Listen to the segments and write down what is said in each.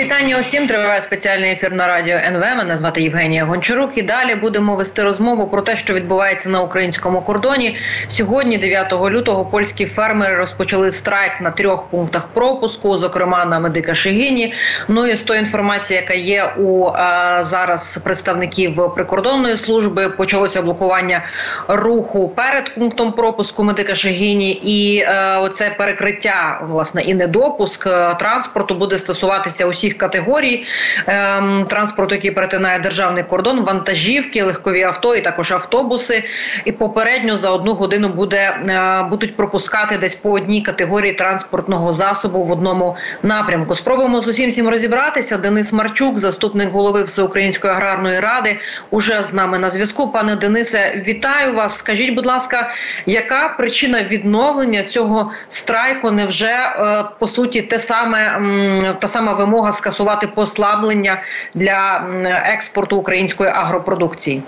Вітання усім триває спеціальний ефір на радіо НВ. Мене звати Євгенія Гончарук. І далі будемо вести розмову про те, що відбувається на українському кордоні. Сьогодні, 9 лютого, польські фермери розпочали страйк на трьох пунктах пропуску, зокрема на медика Шигіні. Ну і з тої інформації, яка є у а, зараз представників прикордонної служби, почалося блокування руху перед пунктом пропуску медика Шигіні, і а, оце перекриття власне і недопуск транспорту буде стосуватися усіх всіх категорій ем, транспорту, який перетинає державний кордон, вантажівки, легкові авто і також автобуси. І попередньо за одну годину буде е, будуть пропускати десь по одній категорії транспортного засобу в одному напрямку. Спробуємо з усім цим розібратися. Денис Марчук, заступник голови Всеукраїнської аграрної ради, уже з нами на зв'язку. Пане Денисе, вітаю вас. Скажіть, будь ласка, яка причина відновлення цього страйку? Невже е, по суті те саме та сама вимога скасувати послаблення для експорту української агропродукції.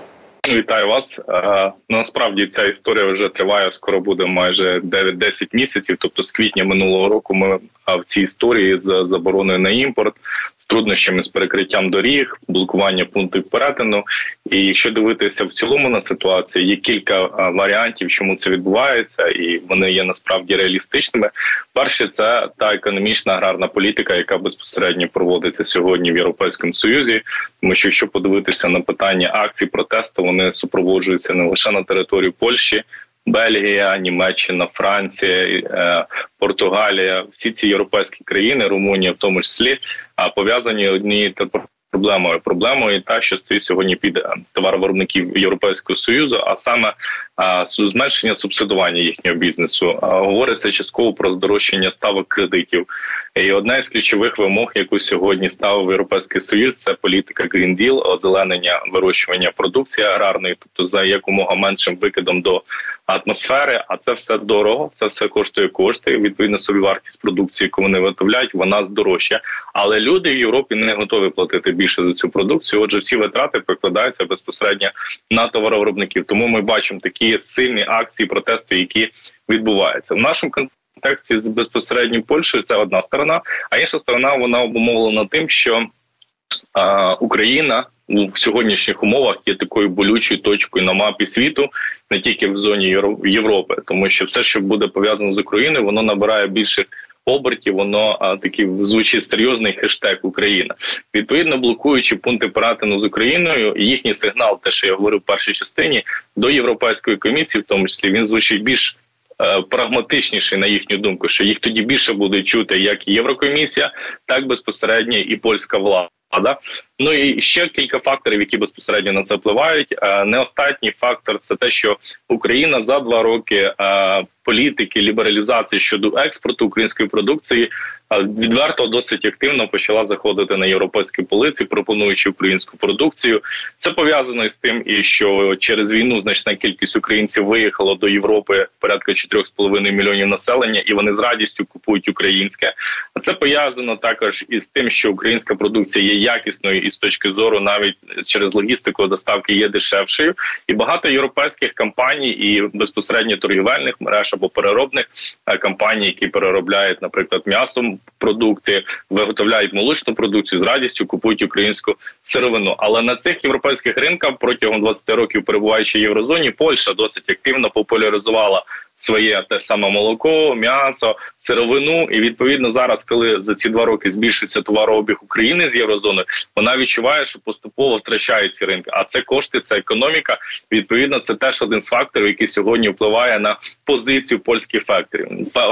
Вітаю вас. Насправді ця історія вже триває. Скоро буде майже 9-10 місяців. Тобто, з квітня минулого року ми в цій історії з забороною на імпорт труднощами з перекриттям доріг, блокування пунктів перетину. І якщо дивитися в цілому на ситуацію, є кілька варіантів, чому це відбувається, і вони є насправді реалістичними. Перше, це та економічна аграрна політика, яка безпосередньо проводиться сьогодні в Європейському Союзі. Тому що якщо подивитися на питання акцій протесту, вони супроводжуються не лише на території Польщі. Бельгія, Німеччина, Франція, е, Португалія всі ці європейські країни, Румунія, в тому числі, пов'язані однією проблемою. Проблемою та що стоїть сьогодні під е, товаровиробників Європейського союзу, а саме зменшення субсидування їхнього бізнесу. Говориться частково про здорожчання ставок кредитів. І одна із ключових вимог, яку сьогодні ставив європейський союз, це політика Green Deal, озеленення вирощування продукції аграрної, тобто за якомога меншим викидом до атмосфери. А це все дорого, це все коштує кошти. Відповідно, собівартість продукції, яку вони виготовляють, вона здорожча. Але люди в Європі не готові платити більше за цю продукцію. Отже, всі витрати покладаються безпосередньо на товаровиробників. Тому ми бачимо такі сильні акції протесту, які відбуваються в нашому контексті з безпосередньо Польщею. Це одна сторона, а інша сторона вона обумовлена тим, що а, Україна У сьогоднішніх умовах є такою болючою точкою на мапі світу, не тільки в зоні Європи, тому що все, що буде пов'язано з Україною, воно набирає більше обертів, воно а, такий звучить серйозний хештег Україна. Відповідно, блокуючи пункти перетину з Україною, їхній сигнал, те, що я говорив в першій частині, до європейської комісії, в тому числі він звучить більш. Е, прагматичніший на їхню думку, що їх тоді більше буде чути як Єврокомісія, так безпосередньо і польська влада. Ну і ще кілька факторів, які безпосередньо на це впливають. Е, не останній фактор це те, що Україна за два роки е, політики лібералізації щодо експорту української продукції відверто досить активно почала заходити на європейські полиці, пропонуючи українську продукцію. Це пов'язано із тим, і що через війну значна кількість українців виїхало до Європи порядка 4,5 мільйонів населення, і вони з радістю купують українське. А це пов'язано також із тим, що українська продукція є якісною і з точки зору навіть через логістику доставки є дешевшою, і багато європейських компаній і безпосередньо торгівельних мереж або переробних е, компаній, які переробляють, наприклад, м'ясо продукти, виготовляють молочну продукцію з радістю, купують українську сировину. Але на цих європейських ринках протягом 20 років перебуваючи в єврозоні, Польща досить активно популяризувала своє те саме молоко, м'ясо, сировину. І відповідно зараз, коли за ці два роки збільшиться товарообіг України з єврозони, вона відчуває, що поступово втрачає ці ринки. А це кошти, це економіка. Відповідно, це теж один з факторів, який сьогодні впливає на позицію польських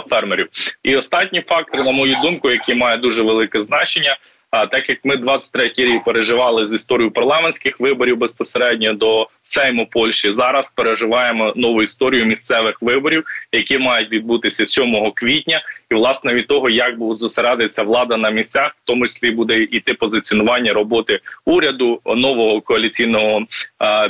фермерів. І останній фактор, на мою думку, який має дуже велике значення. А так як ми 23-й рік переживали з історією парламентських виборів безпосередньо до Сейму Польщі, зараз переживаємо нову історію місцевих виборів, які мають відбутися 7 квітня, і власне від того, як буде зосередитися влада на місцях, в тому числі буде йти позиціонування роботи уряду нового коаліційного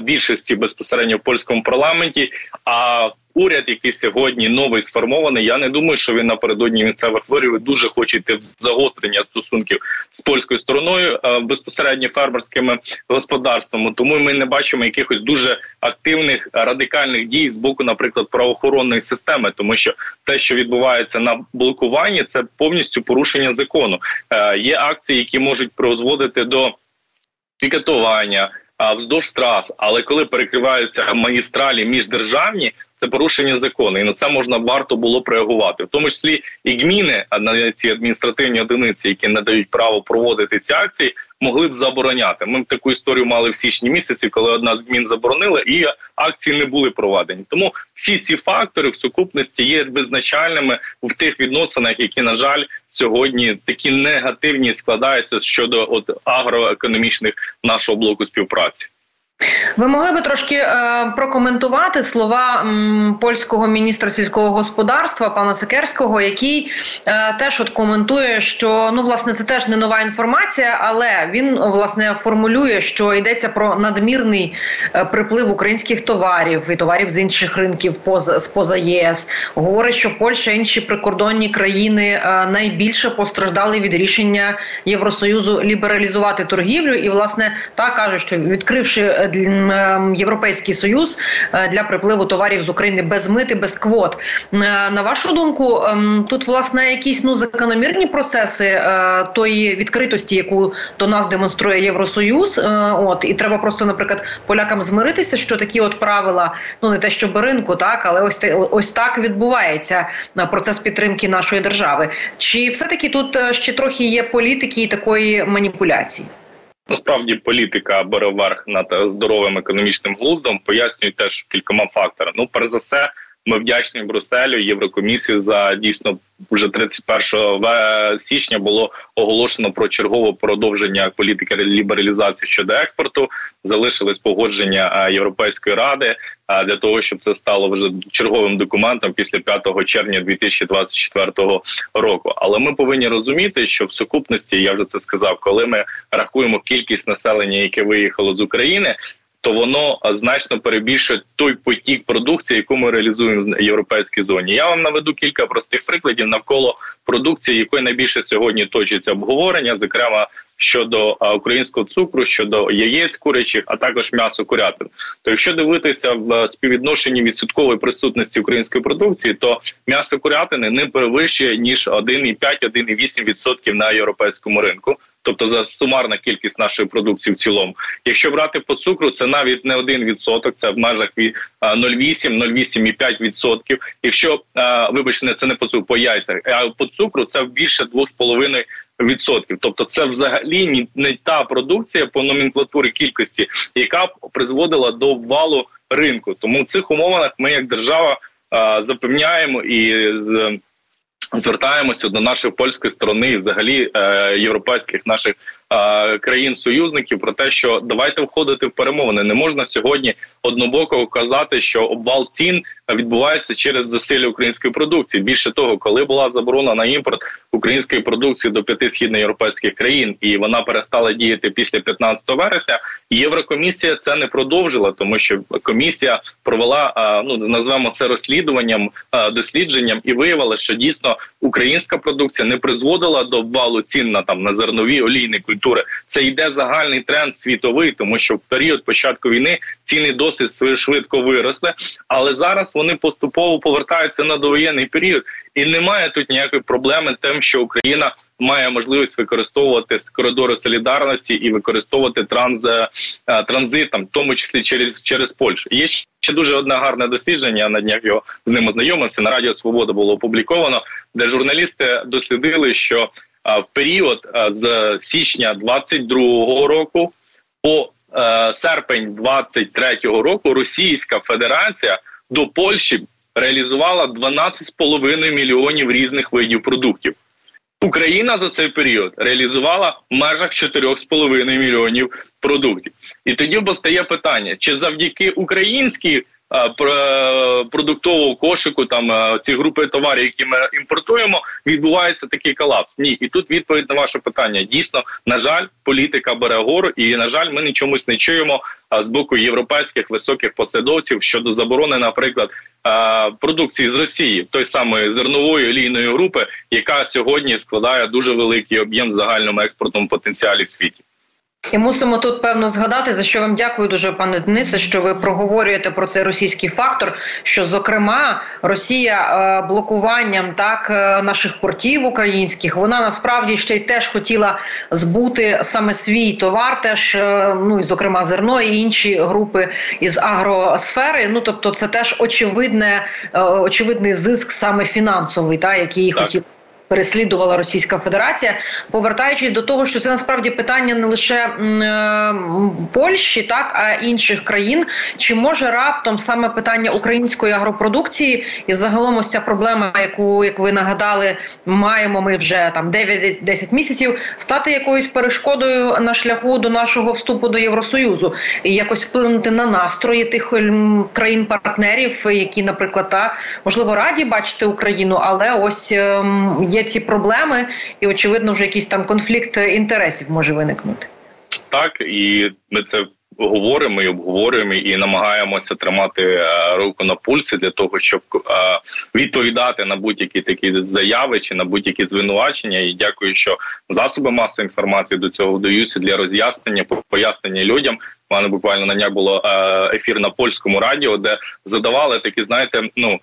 більшості безпосередньо в польському парламенті. А уряд, який сьогодні новий сформований. Я не думаю, що він напередодні місцевих виборів дуже хоче йти в загострення стосунків з польською стороною е, безпосередньо фермерськими господарствами. Тому ми не бачимо якихось дуже активних радикальних дій з боку, наприклад, правоохоронної системи, тому що те, що відбувається на блокуванні, це повністю порушення закону. Е, є акції, які можуть призводити до пікетування, вздовж трас, але коли перекриваються магістралі міждержавні, це порушення закону, і на це можна варто було реагувати, в тому числі і гміни ці адміністративні одиниці, які надають право проводити ці акції, могли б забороняти. Ми таку історію мали в січні місяці, коли одна з гмін заборонила, і акції не були проведені. Тому всі ці фактори в сукупності є визначальними в тих відносинах, які на жаль сьогодні такі негативні складаються щодо от агроекономічних нашого блоку співпраці. Ви могли би трошки е, прокоментувати слова м, польського міністра сільського господарства пана Секерського, який е, теж от коментує, що ну власне це теж не нова інформація, але він власне формулює, що йдеться про надмірний е, приплив українських товарів і товарів з інших ринків поза з поза ЄС. Говорить, що Польща інші прикордонні країни е, найбільше постраждали від рішення Євросоюзу лібералізувати торгівлю, і власне так каже, що відкривши е, Європейський союз е, для припливу товарів з України без мити, без квот. Е, на вашу думку, ем, тут власне якісь ну закономірні процеси е, тої відкритості, яку до нас демонструє Євросоюз. От і треба просто, наприклад, полякам змиритися, що такі от правила, ну не те, щоб ринку, так але ось ось так відбувається процес підтримки нашої держави. Чи все таки тут ще трохи є політики і такої маніпуляції? Насправді політика бере верх над здоровим економічним глуздом. Пояснюють теж кількома факторами. Ну, перш за все, ми вдячні Брюсселю, Єврокомісію за дійсно вже 31 січня було оголошено про чергове продовження політики лібералізації щодо експорту. Залишилось погодження Європейської ради для того, щоб це стало вже черговим документом після 5 червня 2024 року. Але ми повинні розуміти, що в сукупності я вже це сказав, коли ми рахуємо кількість населення, яке виїхало з України то воно значно перебільшує той потік продукції, яку ми реалізуємо в європейській зоні. Я вам наведу кілька простих прикладів навколо продукції, якої найбільше сьогодні точиться обговорення, зокрема щодо українського цукру, щодо яєць курячих, а також м'ясо курятин. То якщо дивитися в співвідношенні відсоткової присутності української продукції, то м'ясо курятини не перевищує ніж 1,5-1,8% на європейському ринку тобто за сумарна кількість нашої продукції в цілому. Якщо брати по цукру, це навіть не один відсоток, це в межах 0,8-0,8,5%. Якщо вибачте, це не по цукру, по яйцях, а по цукру це більше 2,5%. Відсотків, тобто це взагалі не та продукція по номенклатурі кількості, яка призводила до валу ринку. Тому в цих умовах ми, як держава, запевняємо і звертаємося до нашої польської сторони, і взагалі е, європейських наших країн-союзників про те, що давайте входити в перемовини. Не можна сьогодні однобоко казати, що обвал цін відбувається через засилля української продукції. Більше того, коли була заборона на імпорт української продукції до п'яти східноєвропейських країн, і вона перестала діяти після 15 вересня. Єврокомісія це не продовжила, тому що комісія провела ну назвемо це розслідуванням, дослідженням і виявила, що дійсно українська продукція не призводила до обвалу цін на там на зернові олійні культури. Це йде загальний тренд світовий, тому що в період початку війни ціни досить швидко виросли, але зараз вони поступово повертаються на довоєнний період, і немає тут ніякої проблеми, тим, що Україна має можливість використовувати коридори солідарності і використовувати транз е, транзитом, в тому числі через через Польщу. Є ще дуже одне гарне дослідження. На днях його з ним ознайомився. На Радіо Свобода було опубліковано, де журналісти дослідили, що в період з січня 22-го року по е, серпень 23-го року Російська Федерація до Польщі реалізувала 12,5 мільйонів різних видів продуктів. Україна за цей період реалізувала в межах 4,5 мільйонів продуктів. І тоді постає питання: чи завдяки українській продуктового кошику, там ці групи товарів, які ми імпортуємо, відбувається такий колапс. Ні, і тут відповідь на ваше питання. Дійсно, на жаль, політика бере гору, і на жаль, ми нічомусь не чуємо з боку європейських високих посадовців щодо заборони, наприклад, продукції з Росії, той самої зернової олійної групи, яка сьогодні складає дуже великий об'єм в загальному експортному потенціалі в світі. І мусимо тут певно згадати за що вам дякую дуже, пане Денисе, що ви проговорюєте про цей російський фактор. Що зокрема Росія е, блокуванням так е, наших портів українських вона насправді ще й теж хотіла збути саме свій товар, теж е, ну і зокрема зерно і інші групи із агросфери. Ну тобто, це теж очевидне, очевидний зиск саме фінансовий, та який так. хотіли переслідувала Російська Федерація, повертаючись до того, що це насправді питання не лише е, Польщі, так а інших країн. Чи може раптом саме питання української агропродукції і загалом ось ця проблема, яку як ви нагадали, маємо ми вже там 9-10 місяців, стати якоюсь перешкодою на шляху до нашого вступу до Євросоюзу і якось вплинути на настрої тих країн-партнерів, які, наприклад, та можливо раді бачити Україну, але ось ем, ці проблеми, і очевидно, вже якийсь там конфлікт інтересів може виникнути. Так і ми це говоримо і обговорюємо і намагаємося тримати е, руку на пульсі для того, щоб е, відповідати на будь-які такі заяви чи на будь-які звинувачення. І дякую, що засоби масової інформації до цього вдаються для роз'яснення, пояснення людям. У мене буквально на днях було е, ефір на польському радіо, де задавали такі, знаєте, ну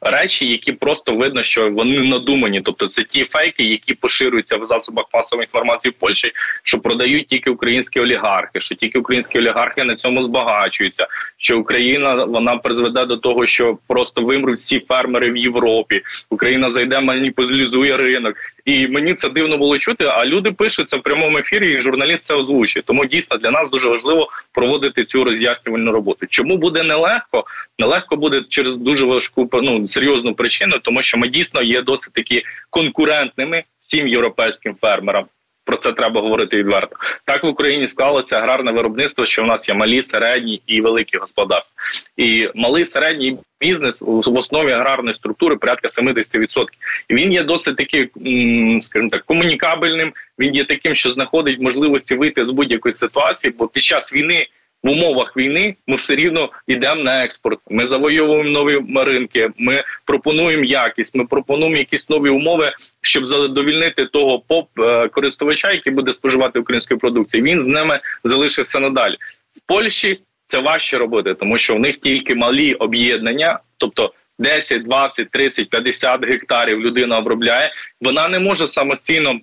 речі, які просто видно, що вони надумані. Тобто, це ті фейки, які поширюються в засобах масової інформації в Польщі, що продають тільки українські олігархи, що тільки українські олігархи на цьому збагачуються. Що Україна вона призведе до того, що просто вимруть всі фермери в Європі. Україна зайде, маніпулізує ринок. І мені це дивно було чути. А люди пишуть це в прямому ефірі, і журналіст це озвучує. Тому дійсно для нас дуже важливо проводити цю роз'яснювальну роботу. Чому буде нелегко? Нелегко буде через дуже важку ну, серйозну причину, тому що ми дійсно є досить таки конкурентними всім європейським фермерам. Про це треба говорити відверто. Так в Україні склалося аграрне виробництво, що в нас є малі, середні і великі господарства. І малий середній бізнес в основі аграрної структури порядка 70%. І він є досить таки, скажімо так, комунікабельним. Він є таким, що знаходить можливості вийти з будь-якої ситуації, бо під час війни в умовах війни ми все рівно йдемо на експорт. Ми завойовуємо нові ринки. Ми пропонуємо якість. Ми пропонуємо якісь нові умови, щоб задовільнити того поп е, користувача, який буде споживати української продукції. Він з ними залишився надалі в Польщі. Це важче робити, тому що в них тільки малі об'єднання, тобто 10, 20, 30, 50 гектарів людина обробляє. Вона не може самостійно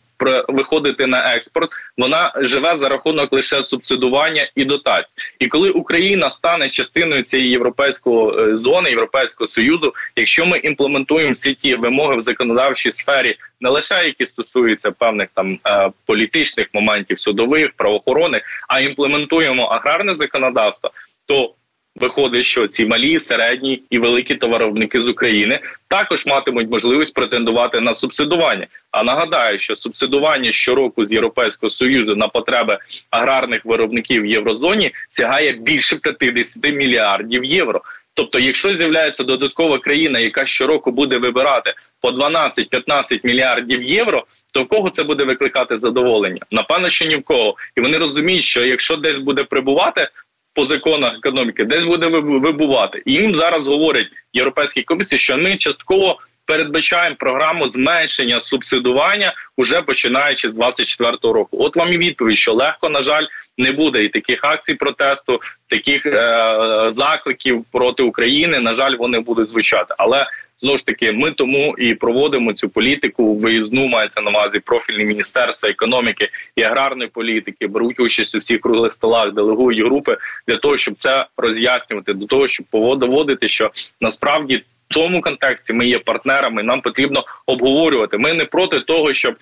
виходити на експорт. Вона живе за рахунок лише субсидування і дотацій. І коли Україна стане частиною цієї європейської е, зони, європейського союзу, якщо ми імплементуємо всі ті вимоги в законодавчій сфері, не лише які стосуються певних там е, політичних моментів, судових правоохоронних, а імплементуємо аграрне законодавство, то Виходить, що ці малі, середні і великі товаровники з України також матимуть можливість претендувати на субсидування. А нагадаю, що субсидування щороку з Європейського союзу на потреби аграрних виробників в єврозоні сягає більше 50 мільярдів євро. Тобто, якщо з'являється додаткова країна, яка щороку буде вибирати по 12-15 мільярдів євро, то в кого це буде викликати задоволення? Напевно, що ні в кого, і вони розуміють, що якщо десь буде прибувати по законах економіки, десь буде вибувати. І їм зараз говорять європейські комісії, що ми частково передбачаємо програму зменшення субсидування уже починаючи з 24-го року. От вам і відповідь, що легко на жаль не буде і таких акцій протесту, таких е- закликів проти України. На жаль, вони будуть звучати, але Знову ж таки, ми тому і проводимо цю політику виїзну. Мається на увазі профільні міністерства економіки і аграрної політики, беруть участь у всіх круглих столах, делегують групи для того, щоб це роз'яснювати, до того, щоб доводити, що насправді. В тому контексті ми є партнерами. Нам потрібно обговорювати. Ми не проти того, щоб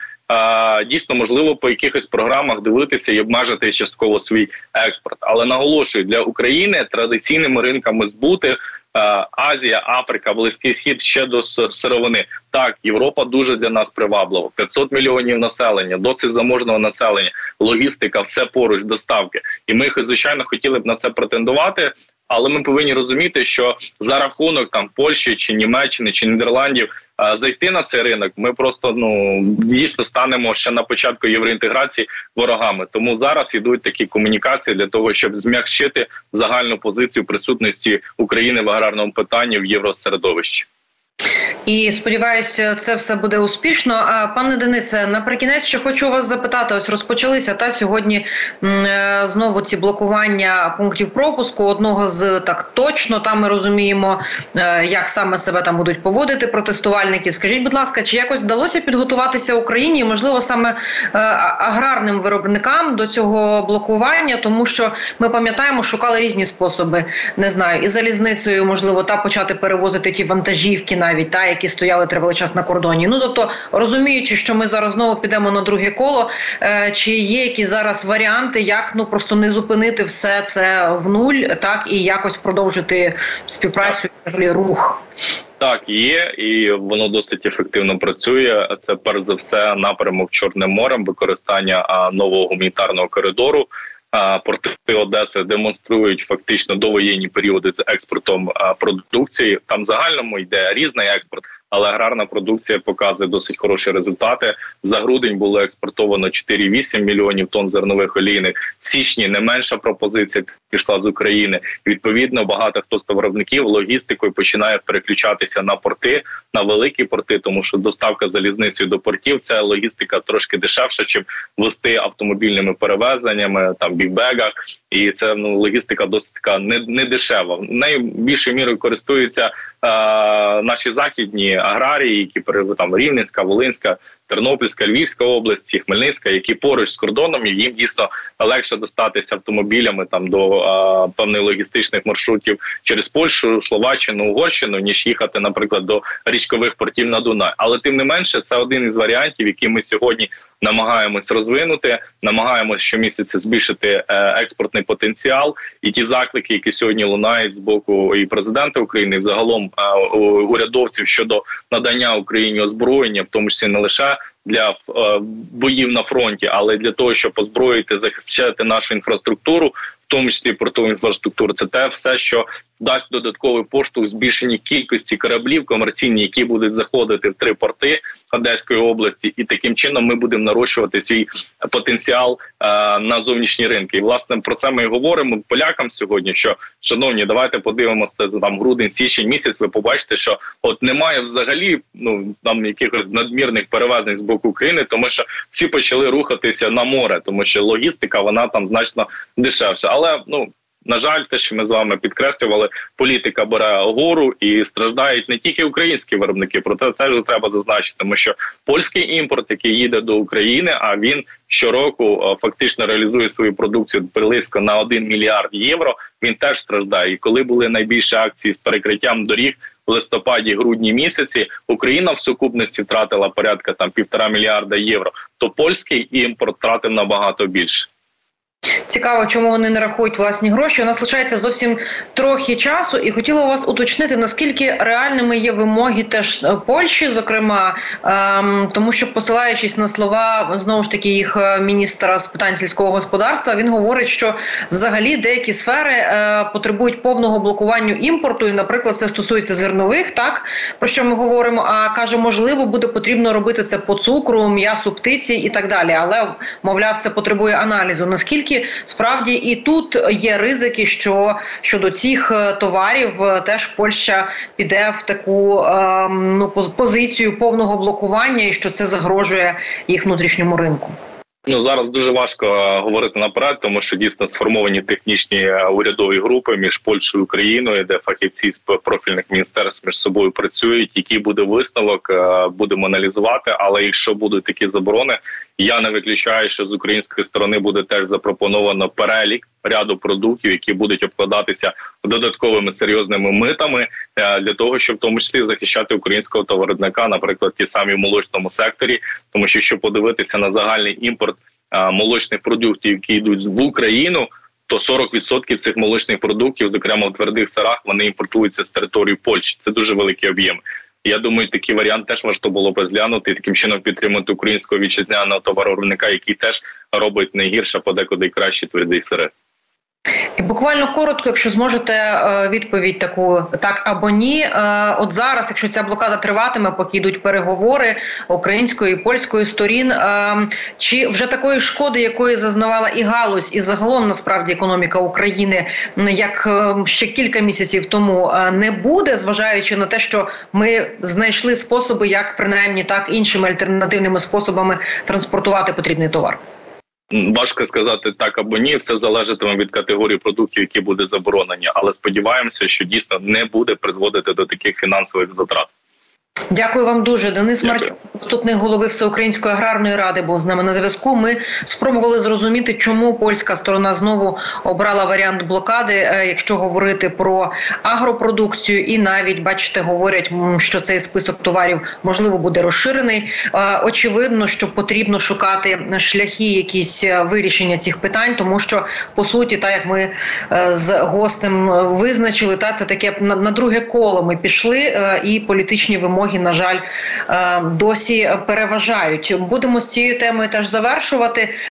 дійсно можливо по якихось програмах дивитися і обмежити частково свій експорт. Але наголошую для України традиційними ринками збути Е, Азія, Африка, Близький Схід ще до сировини. Так, Європа дуже для нас приваблива. 500 мільйонів населення, досить заможного населення, логістика, все поруч, доставки. І ми звичайно хотіли б на це претендувати. Але ми повинні розуміти, що за рахунок там Польщі чи Німеччини чи Нідерландів зайти на цей ринок, ми просто ну дійсно станемо ще на початку євроінтеграції ворогами. Тому зараз йдуть такі комунікації для того, щоб змягчити загальну позицію присутності України в аграрному питанні в євросередовищі. І сподіваюся, це все буде успішно. А пане Денисе, наприкінець ще хочу вас запитати: ось розпочалися та сьогодні е, знову ці блокування пунктів пропуску. Одного з так точно там ми розуміємо, е, як саме себе там будуть поводити протестувальники. Скажіть, будь ласка, чи якось вдалося підготуватися Україні? Можливо, саме е, аграрним виробникам до цього блокування, тому що ми пам'ятаємо, шукали різні способи. Не знаю, і залізницею можливо та почати перевозити ті вантажівки навіть та які стояли тривалий час на кордоні. Ну тобто, розуміючи, що ми зараз знову підемо на друге коло, е, чи є які зараз варіанти, як ну просто не зупинити все це в нуль, так і якось продовжити співпрацю рух. Так, є, і воно досить ефективно працює. Це перш за все напрямок Чорним морем, використання нового гуманітарного коридору. Порти Одеси демонструють фактично довоєнні періоди з експортом продукції. Там загальному йде різний експорт але аграрна продукція показує досить хороші результати. За грудень було експортовано 4,8 мільйонів тонн зернових олійних. В січні не менша пропозиція пішла з України. Відповідно, багато хто з товаровників логістикою починає переключатися на порти, на великі порти, тому що доставка залізницею до портів це логістика трошки дешевша, чим вести автомобільними перевезеннями, там бігбегах. І це ну логістика досить така не, не дешева. Нею більшою мірою користуються наші західні аграрії, які там Рівненська, Волинська, Тернопільська, Львівська область, Хмельницька, які поруч з кордоном, і їм дійсно легше достатися автомобілями там до а, певних логістичних маршрутів через Польщу, Словаччину, Угорщину, ніж їхати, наприклад, до річкових портів на Дунай. Але тим не менше, це один із варіантів, які ми сьогодні намагаємось розвинути, намагаємось щомісяця збільшити е, експортний потенціал, і ті заклики, які сьогодні лунають з боку і президента України, і взагалом е, урядовців щодо надання Україні озброєння, в тому числі не лише для е, боїв на фронті, але для того, щоб озброїти захищати нашу інфраструктуру, в тому числі портову інфраструктуру, це те все, що дасть додатковий поштовх збільшенні кількості кораблів комерційні, які будуть заходити в три порти Одеської області, і таким чином ми будемо нарощувати свій потенціал е, на зовнішні ринки. І власне про це ми і говоримо полякам сьогодні. Що шановні, давайте подивимося там грудень, січень місяць. Ви побачите, що от немає взагалі ну там якихось надмірних перевезень з боку України, тому що всі почали рухатися на море, тому що логістика вона там значно дешевша, але ну. На жаль, те, що ми з вами підкреслювали, політика бере гору і страждають не тільки українські виробники, проте теж треба зазначити, тому що польський імпорт, який їде до України, а він щороку е, фактично реалізує свою продукцію близько на 1 мільярд євро. Він теж страждає. І коли були найбільші акції з перекриттям доріг в листопаді, грудні місяці, Україна в сукупності втратила порядка там півтора мільярда євро. То польський імпорт втратив набагато більше. Цікаво, чому вони не рахують власні гроші. У нас лишається зовсім трохи часу, і хотіла у вас уточнити, наскільки реальними є вимоги теж е, Польщі, зокрема, ем, тому що посилаючись на слова знову ж таки їх е, міністра з питань сільського господарства, він говорить, що взагалі деякі сфери е, потребують повного блокування імпорту. І, наприклад, це стосується зернових, так про що ми говоримо. А каже, можливо, буде потрібно робити це по цукру, м'ясу, птиці і так далі. Але мовляв, це потребує аналізу. Наскільки оскільки справді і тут є ризики, що щодо цих е, товарів е, теж Польща піде в таку ем, ну позицію повного блокування, і що це загрожує їх внутрішньому ринку. Ну зараз дуже важко е, говорити наперед, тому що дійсно сформовані технічні урядові групи між Польщею і Україною, де фахівці з профільних міністерств між собою працюють. Який буде висновок, будемо аналізувати. Але якщо будуть такі заборони, я не виключаю, що з української сторони буде теж запропоновано перелік ряду продуктів, які будуть обкладатися додатковими серйозними митами е, для того, щоб в тому числі захищати українського товаровиробника, наприклад, ті самі в молочному секторі, тому що якщо подивитися на загальний імпорт е, молочних продуктів, які йдуть в Україну. То 40% цих молочних продуктів, зокрема в твердих сирах, вони імпортуються з території Польщі. Це дуже великий об'єм. Я думаю, такий варіант теж важко було б розглянути і таким чином підтримати українського вітчизняного товаровиробника, який теж робить найгірше, подекуди кращі твердий сири. І буквально коротко, якщо зможете е, відповідь таку так або ні. Е, от зараз, якщо ця блокада триватиме, поки йдуть переговори української і польської сторін, е, чи вже такої шкоди, якої зазнавала і галузь, і загалом насправді економіка України, як ще кілька місяців тому не буде, зважаючи на те, що ми знайшли способи, як принаймні так іншими альтернативними способами транспортувати потрібний товар. Важко сказати так або ні, все залежатиме від категорії продуктів, які будуть заборонені, але сподіваємося, що дійсно не буде призводити до таких фінансових затрат. Дякую вам дуже, Денис Марчук, заступник голови Всеукраїнської аграрної ради, був з нами на зв'язку. Ми спробували зрозуміти, чому польська сторона знову обрала варіант блокади, е, якщо говорити про агропродукцію, і навіть бачите, говорять, що цей список товарів можливо буде розширений. Е, очевидно, що потрібно шукати шляхи, якісь е, вирішення цих питань, тому що по суті, так як ми з гостем визначили, та це таке на друге коло. Ми пішли, і політичні вимоги вимоги, на жаль, е, досі переважають. Будемо з цією темою теж завершувати.